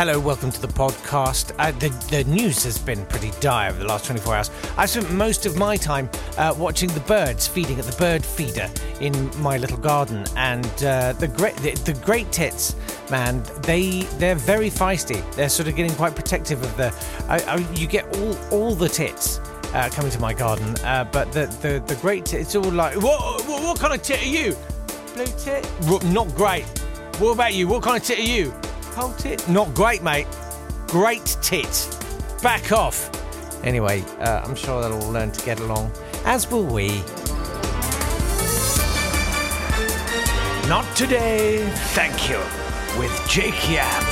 Hello, welcome to the podcast. Uh, the, the news has been pretty dire over the last 24 hours. I spent most of my time uh, watching the birds feeding at the bird feeder in my little garden, and uh, the great the, the great tits, man, they they're very feisty. They're sort of getting quite protective of the. You get all all the tits. Uh, coming to my garden, uh, but the, the the great tit, it's all like, what, what what kind of tit are you? Blue tit? Not great. What about you? What kind of tit are you? Whole tit? Not great, mate. Great tit. Back off. Anyway, uh, I'm sure they'll all learn to get along, as will we. Not today, thank you, with Jake Yapp.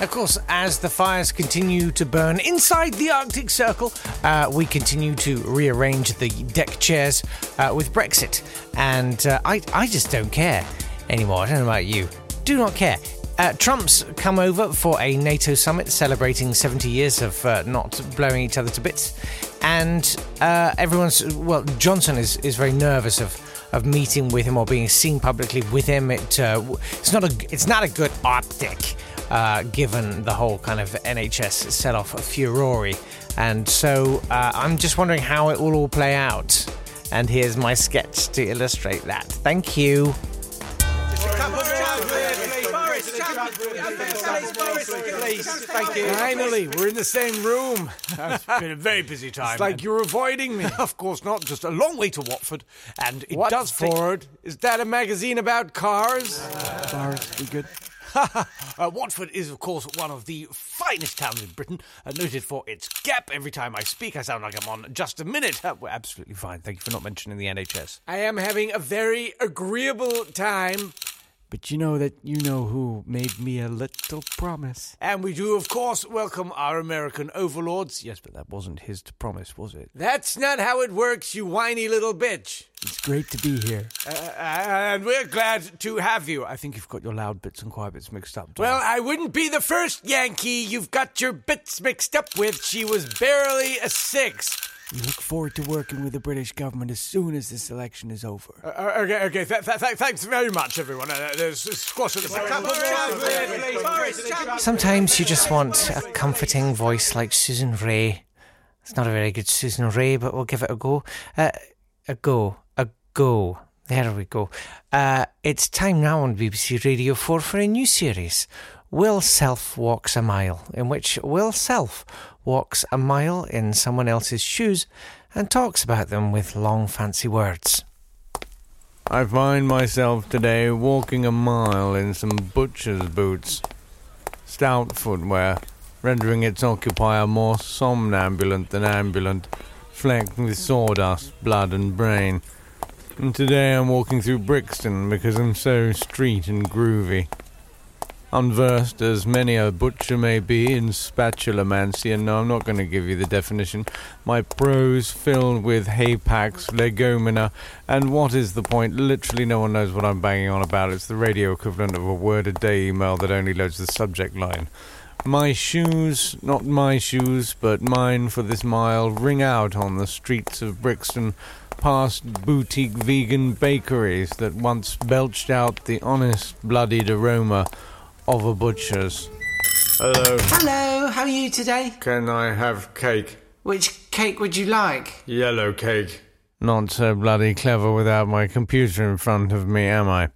Of course, as the fires continue to burn inside the Arctic Circle, uh, we continue to rearrange the deck chairs uh, with Brexit. And uh, I, I just don't care anymore. I don't know about you. Do not care. Uh, Trump's come over for a NATO summit celebrating 70 years of uh, not blowing each other to bits. And uh, everyone's, well, Johnson is, is very nervous of of meeting with him or being seen publicly with him. It, uh, it's not a it's not a good optic, uh, given the whole kind of NHS set off furore. And so uh, I'm just wondering how it will all play out. And here's my sketch to illustrate that. Thank you. Thank you. Finally, we're in the same room. It's been a very busy time. It's like and- you're avoiding me. Of course not. Just a long way to Watford, and it What does take- Is that a magazine about cars? Cars, we good. uh, Watford is, of course, one of the finest towns in Britain, uh, noted for its gap. Every time I speak, I sound like I'm on just a minute. Uh, we're absolutely fine. Thank you for not mentioning the NHS. I am having a very agreeable time. But you know that you know who made me a little promise. And we do, of course, welcome our American overlords. Yes, but that wasn't his to promise, was it? That's not how it works, you whiny little bitch. It's great to be here. Uh, and we're glad to have you. I think you've got your loud bits and quiet bits mixed up. Well, I wouldn't be the first Yankee you've got your bits mixed up with. She was barely a six. We look forward to working with the British government as soon as this election is over. Uh, okay, okay. Th- th- th- thanks very much, everyone. Uh, there's squash at the back. Sometimes you just want a comforting voice like Susan Ray. It's not a very good Susan Ray, but we'll give it a go. Uh, a go. A go. There we go. Uh, it's time now on BBC Radio 4 for a new series, Will Self Walks a Mile, in which Will Self walks a mile in someone else's shoes and talks about them with long fancy words. I find myself today walking a mile in some butcher's boots. Stout footwear, rendering its occupier more somnambulant than ambulant, flecked with sawdust, blood, and brain. And today I'm walking through Brixton because I'm so street and groovy. Unversed as many a butcher may be in spatulamancy, and no, I'm not going to give you the definition. My prose filled with hapax, legomena, and what is the point? Literally, no one knows what I'm banging on about. It's the radio equivalent of a word a day email that only loads the subject line. My shoes, not my shoes, but mine for this mile, ring out on the streets of Brixton, past boutique vegan bakeries that once belched out the honest, bloodied aroma of a butcher's. Hello, Hello, how are you today? can I have cake? Which cake would you like? Yellow cake. Not so bloody clever without my computer in front of me, am I?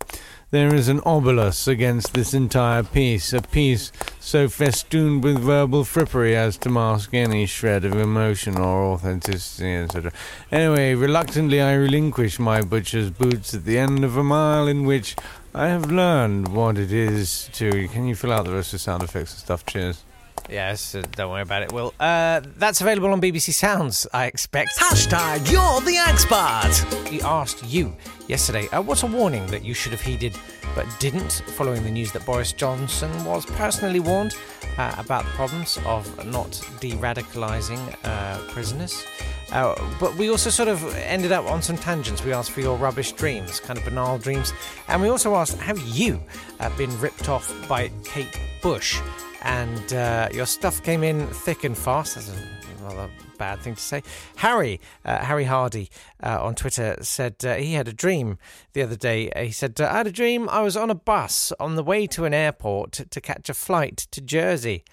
There is an obelisk against this entire piece, a piece so festooned with verbal frippery as to mask any shred of emotion or authenticity, etc. Anyway, reluctantly I relinquish my butcher's boots at the end of a mile in which I have learned what it is to. Can you fill out the rest of the sound effects and stuff? Cheers. Yes, uh, don't worry about it, Will. Uh, that's available on BBC Sounds, I expect. Hashtag you're the expert. We asked you yesterday uh, what's a warning that you should have heeded but didn't, following the news that Boris Johnson was personally warned uh, about the problems of not de radicalising uh, prisoners. Uh, but we also sort of ended up on some tangents. We asked for your rubbish dreams, kind of banal dreams. And we also asked, have you uh, been ripped off by Kate Bush? and uh, your stuff came in thick and fast. That's a rather bad thing to say. Harry, uh, Harry Hardy uh, on Twitter said uh, he had a dream the other day. He said, I had a dream I was on a bus on the way to an airport to catch a flight to Jersey.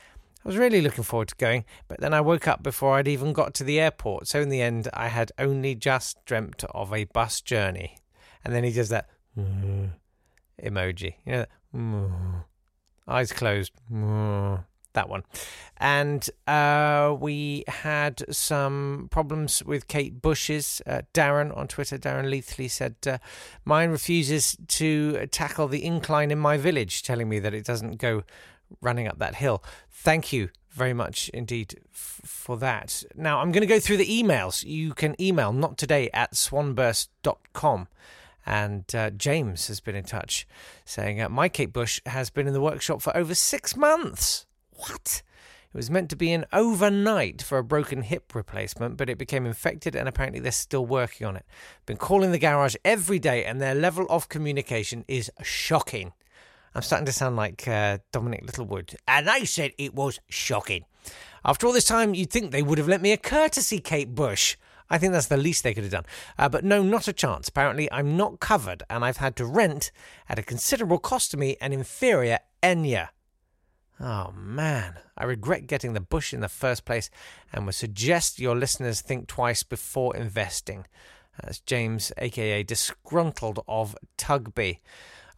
I was really looking forward to going, but then I woke up before I'd even got to the airport. So in the end, I had only just dreamt of a bus journey. And then he does that emoji. You know, that, eyes closed. That one. And uh, we had some problems with Kate Bush's. Uh, Darren on Twitter, Darren Leithley said, uh, Mine refuses to tackle the incline in my village, telling me that it doesn't go running up that hill. Thank you very much indeed f- for that. Now, I'm going to go through the emails. You can email not today at swanburst.com. And uh, James has been in touch saying, uh, My Kate Bush has been in the workshop for over six months. What? It was meant to be an overnight for a broken hip replacement, but it became infected and apparently they're still working on it. Been calling the garage every day and their level of communication is shocking. I'm starting to sound like uh, Dominic Littlewood. And they said it was shocking. After all this time, you'd think they would have lent me a courtesy, Kate Bush. I think that's the least they could have done. Uh, but no, not a chance. Apparently, I'm not covered, and I've had to rent, at a considerable cost to me, an inferior Enya. Oh man, I regret getting the bush in the first place and would suggest your listeners think twice before investing. That's James, aka Disgruntled of Tugby.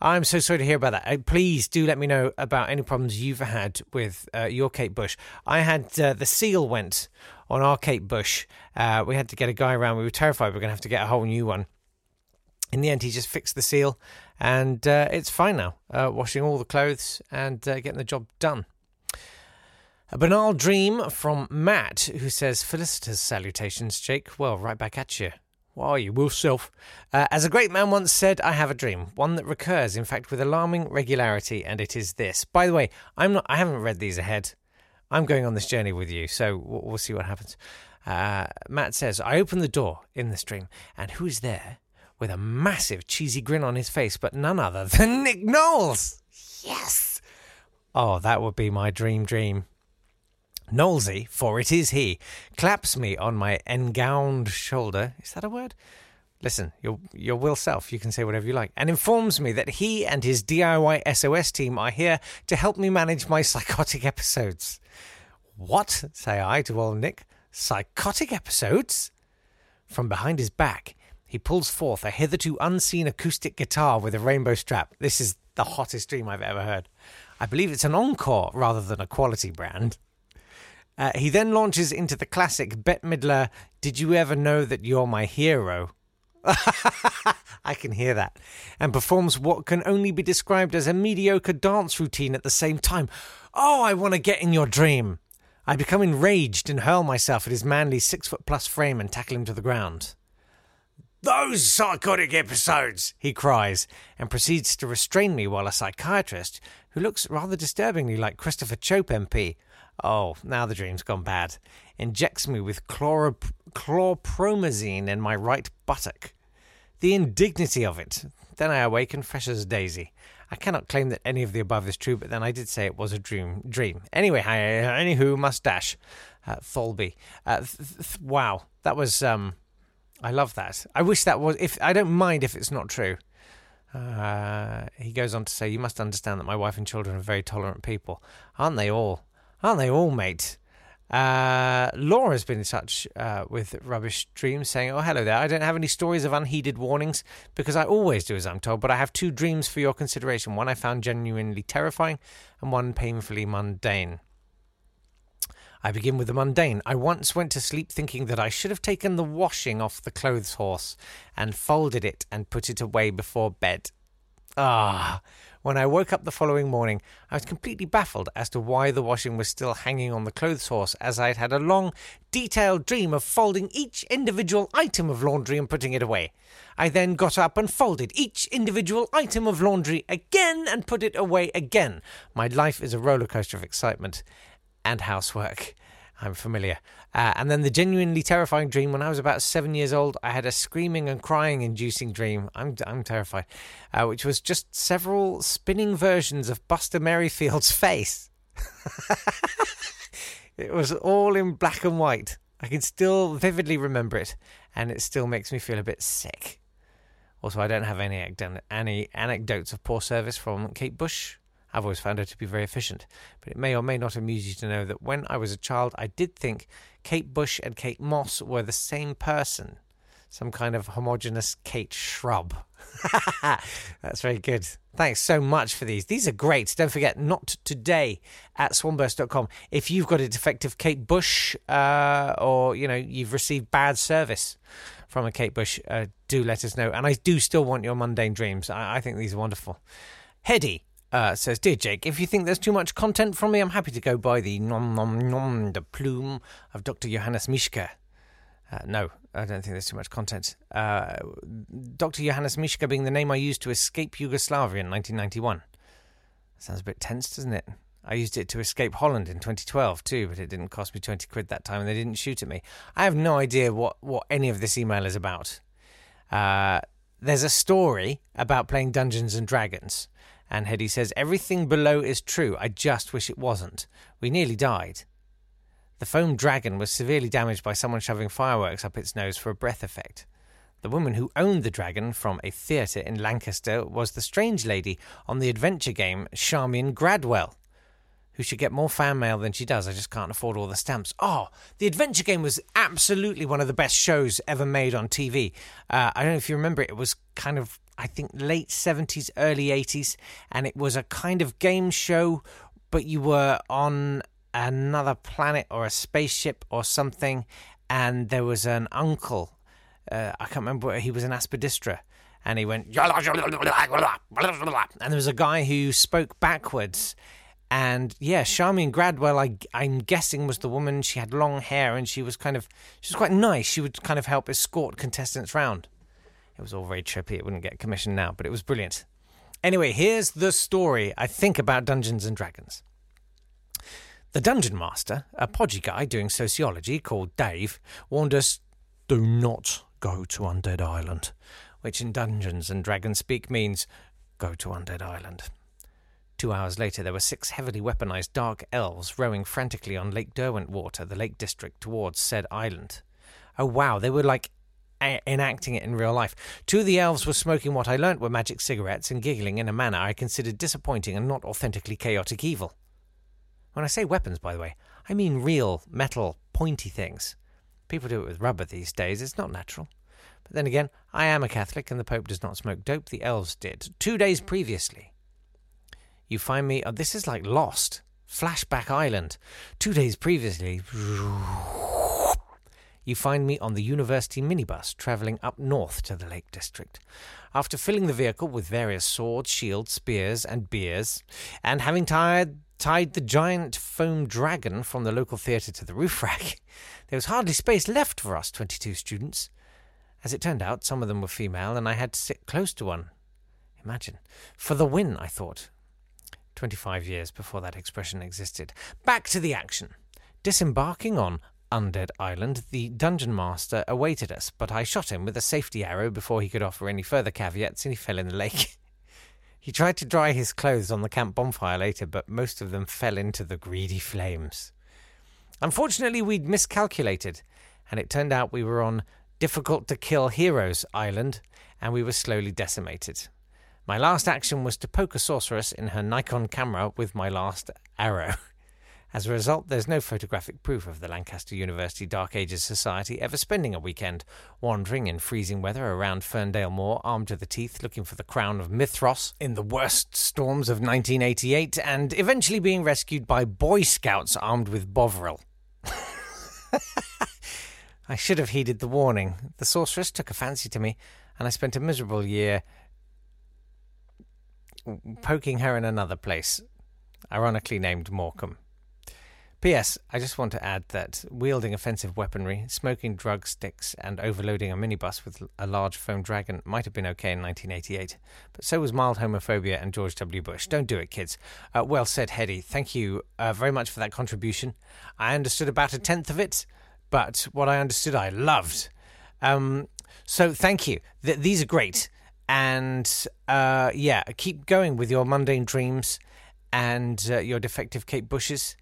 I'm so sorry to hear about that. Uh, please do let me know about any problems you've had with uh, your Kate Bush. I had uh, the seal went on our Kate Bush. Uh, we had to get a guy around. We were terrified we were going to have to get a whole new one. In the end, he just fixed the seal, and uh, it's fine now. Uh, washing all the clothes and getting the job done. A banal dream from Matt, who says, Felicitous salutations, Jake. Well, right back at you. Are you, Will Self? Uh, as a great man once said, I have a dream, one that recurs, in fact, with alarming regularity, and it is this. By the way, I'm not. I haven't read these ahead. I'm going on this journey with you, so we'll, we'll see what happens. Uh, Matt says, I open the door in this dream, and who is there with a massive cheesy grin on his face, but none other than Nick Knowles? Yes. Oh, that would be my dream dream. Knowlesy, for it is he, claps me on my engowned shoulder. Is that a word? Listen, your your will self, you can say whatever you like, and informs me that he and his DIY SOS team are here to help me manage my psychotic episodes. What? say I to old Nick. Psychotic episodes? From behind his back, he pulls forth a hitherto unseen acoustic guitar with a rainbow strap. This is the hottest dream I've ever heard. I believe it's an encore rather than a quality brand. Uh, he then launches into the classic Bette Midler, Did You Ever Know That You're My Hero? I can hear that. And performs what can only be described as a mediocre dance routine at the same time. Oh, I want to get in your dream. I become enraged and hurl myself at his manly six foot plus frame and tackle him to the ground. Those psychotic episodes, he cries, and proceeds to restrain me while a psychiatrist, who looks rather disturbingly like Christopher Chope MP, Oh, now the dream's gone bad. Injects me with chlorpromazine in my right buttock. The indignity of it. Then I awaken fresh as a daisy. I cannot claim that any of the above is true, but then I did say it was a dream. Dream. Anyway, anywho, mustache. Uh, Tholby. Uh, th- th- wow, that was. Um, I love that. I wish that was. If I don't mind if it's not true. Uh, he goes on to say, "You must understand that my wife and children are very tolerant people, aren't they all? Aren't they all, mate? Uh, Laura's been in touch uh, with Rubbish Dreams saying, Oh, hello there. I don't have any stories of unheeded warnings because I always do as I'm told, but I have two dreams for your consideration. One I found genuinely terrifying and one painfully mundane. I begin with the mundane. I once went to sleep thinking that I should have taken the washing off the clothes horse and folded it and put it away before bed. Ah, when I woke up the following morning, I was completely baffled as to why the washing was still hanging on the clothes horse, as I had had a long, detailed dream of folding each individual item of laundry and putting it away. I then got up and folded each individual item of laundry again and put it away again. My life is a roller coaster of excitement and housework. I'm familiar. Uh, and then the genuinely terrifying dream when I was about seven years old, I had a screaming and crying inducing dream. I'm, I'm terrified, uh, which was just several spinning versions of Buster Merryfield's face. it was all in black and white. I can still vividly remember it, and it still makes me feel a bit sick. Also, I don't have any, any anecdotes of poor service from Kate Bush. I've always found her to be very efficient, but it may or may not amuse you to know that when I was a child, I did think Kate Bush and Kate Moss were the same person. Some kind of homogenous Kate shrub. That's very good. Thanks so much for these. These are great. Don't forget, not today at swanburst.com. If you've got a defective Kate Bush uh, or, you know, you've received bad service from a Kate Bush, uh, do let us know. And I do still want your mundane dreams. I, I think these are wonderful. Hetty uh, says, Dear Jake, if you think there's too much content from me, I'm happy to go by the nom nom nom de plume of Dr. Johannes Mischke. Uh, no, I don't think there's too much content. Uh, Dr. Johannes Mischke being the name I used to escape Yugoslavia in 1991. Sounds a bit tense, doesn't it? I used it to escape Holland in 2012 too, but it didn't cost me 20 quid that time and they didn't shoot at me. I have no idea what, what any of this email is about. Uh, there's a story about playing Dungeons and Dragons and Hetty says, Everything below is true. I just wish it wasn't. We nearly died. The foam dragon was severely damaged by someone shoving fireworks up its nose for a breath effect. The woman who owned the dragon from a theatre in Lancaster was the strange lady on the adventure game Charmian Gradwell, who should get more fan mail than she does. I just can't afford all the stamps. Oh, the adventure game was absolutely one of the best shows ever made on TV. Uh, I don't know if you remember it. It was kind of I think, late 70s, early 80s, and it was a kind of game show, but you were on another planet or a spaceship or something, and there was an uncle. Uh, I can't remember, he was an aspidistra. And he went, and there was a guy who spoke backwards. And yeah, Charmian Gradwell, I, I'm guessing, was the woman. She had long hair and she was kind of, she was quite nice. She would kind of help escort contestants round. It was all very trippy. It wouldn't get commissioned now, but it was brilliant. Anyway, here's the story I think about Dungeons and Dragons. The dungeon master, a podgy guy doing sociology called Dave, warned us do not go to Undead Island, which in Dungeons and Dragons speak means go to Undead Island. Two hours later, there were six heavily weaponized dark elves rowing frantically on Lake Derwentwater, the Lake District, towards said island. Oh wow, they were like enacting it in real life. Two of the elves were smoking what I learnt were magic cigarettes and giggling in a manner I considered disappointing and not authentically chaotic evil. When I say weapons, by the way, I mean real, metal, pointy things. People do it with rubber these days, it's not natural. But then again, I am a Catholic and the Pope does not smoke dope, the elves did. Two days mm. previously. You find me, oh, this is like Lost. Flashback Island. Two days previously you find me on the university minibus travelling up north to the Lake District. After filling the vehicle with various swords, shields, spears, and beers, and having tied, tied the giant foam dragon from the local theatre to the roof rack, there was hardly space left for us 22 students. As it turned out, some of them were female, and I had to sit close to one. Imagine. For the win, I thought. 25 years before that expression existed. Back to the action. Disembarking on Undead Island, the dungeon master awaited us, but I shot him with a safety arrow before he could offer any further caveats, and he fell in the lake. he tried to dry his clothes on the camp bonfire later, but most of them fell into the greedy flames. Unfortunately, we'd miscalculated, and it turned out we were on Difficult to Kill Heroes Island, and we were slowly decimated. My last action was to poke a sorceress in her Nikon camera with my last arrow. As a result, there's no photographic proof of the Lancaster University Dark Ages Society ever spending a weekend wandering in freezing weather around Ferndale Moor, armed to the teeth, looking for the crown of Mithras in the worst storms of 1988, and eventually being rescued by Boy Scouts armed with Bovril. I should have heeded the warning. The sorceress took a fancy to me, and I spent a miserable year poking her in another place, ironically named Morecambe. P.S. I just want to add that wielding offensive weaponry, smoking drug sticks, and overloading a minibus with a large foam dragon might have been okay in 1988, but so was mild homophobia and George W. Bush. Don't do it, kids. Uh, well said, Hetty. Thank you uh, very much for that contribution. I understood about a tenth of it, but what I understood I loved. Um, so thank you. Th- these are great. And uh, yeah, keep going with your mundane dreams and uh, your defective Kate Bushes.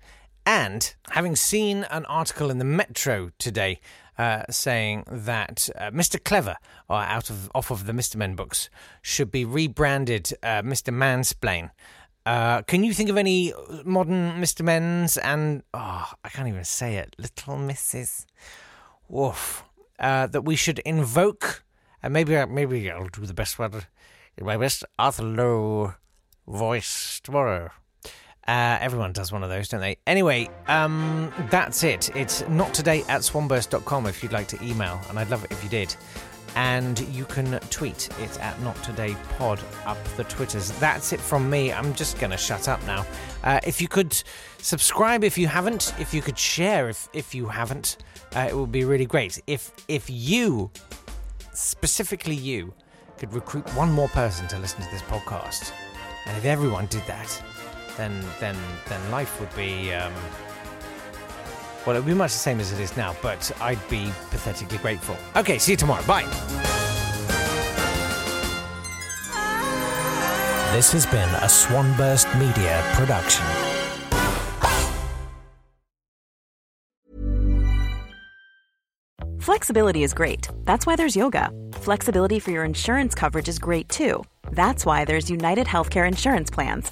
And having seen an article in the Metro today uh, saying that uh, Mr. Clever, or out of off of the Mr. Men books, should be rebranded uh, Mr. Mansplain. Uh, can you think of any modern Mr. Men's and oh, I can't even say it, Little Mrs. Woof, uh, that we should invoke? And maybe maybe I'll do the best one my best Arthur Lowe voice tomorrow. Uh, everyone does one of those, don't they? Anyway, um, that's it. It's not today at swanburst.com if you'd like to email, and I'd love it if you did. And you can tweet it at not today pod up the Twitters. That's it from me. I'm just going to shut up now. Uh, if you could subscribe if you haven't, if you could share if, if you haven't, uh, it would be really great. If if you, specifically you, could recruit one more person to listen to this podcast, and if everyone did that, then then then life would be um, well, it would be much the same as it is now. But I'd be pathetically grateful. Okay, see you tomorrow. Bye. This has been a Swanburst Media production. Flexibility is great. That's why there's yoga. Flexibility for your insurance coverage is great too. That's why there's United Healthcare Insurance Plans.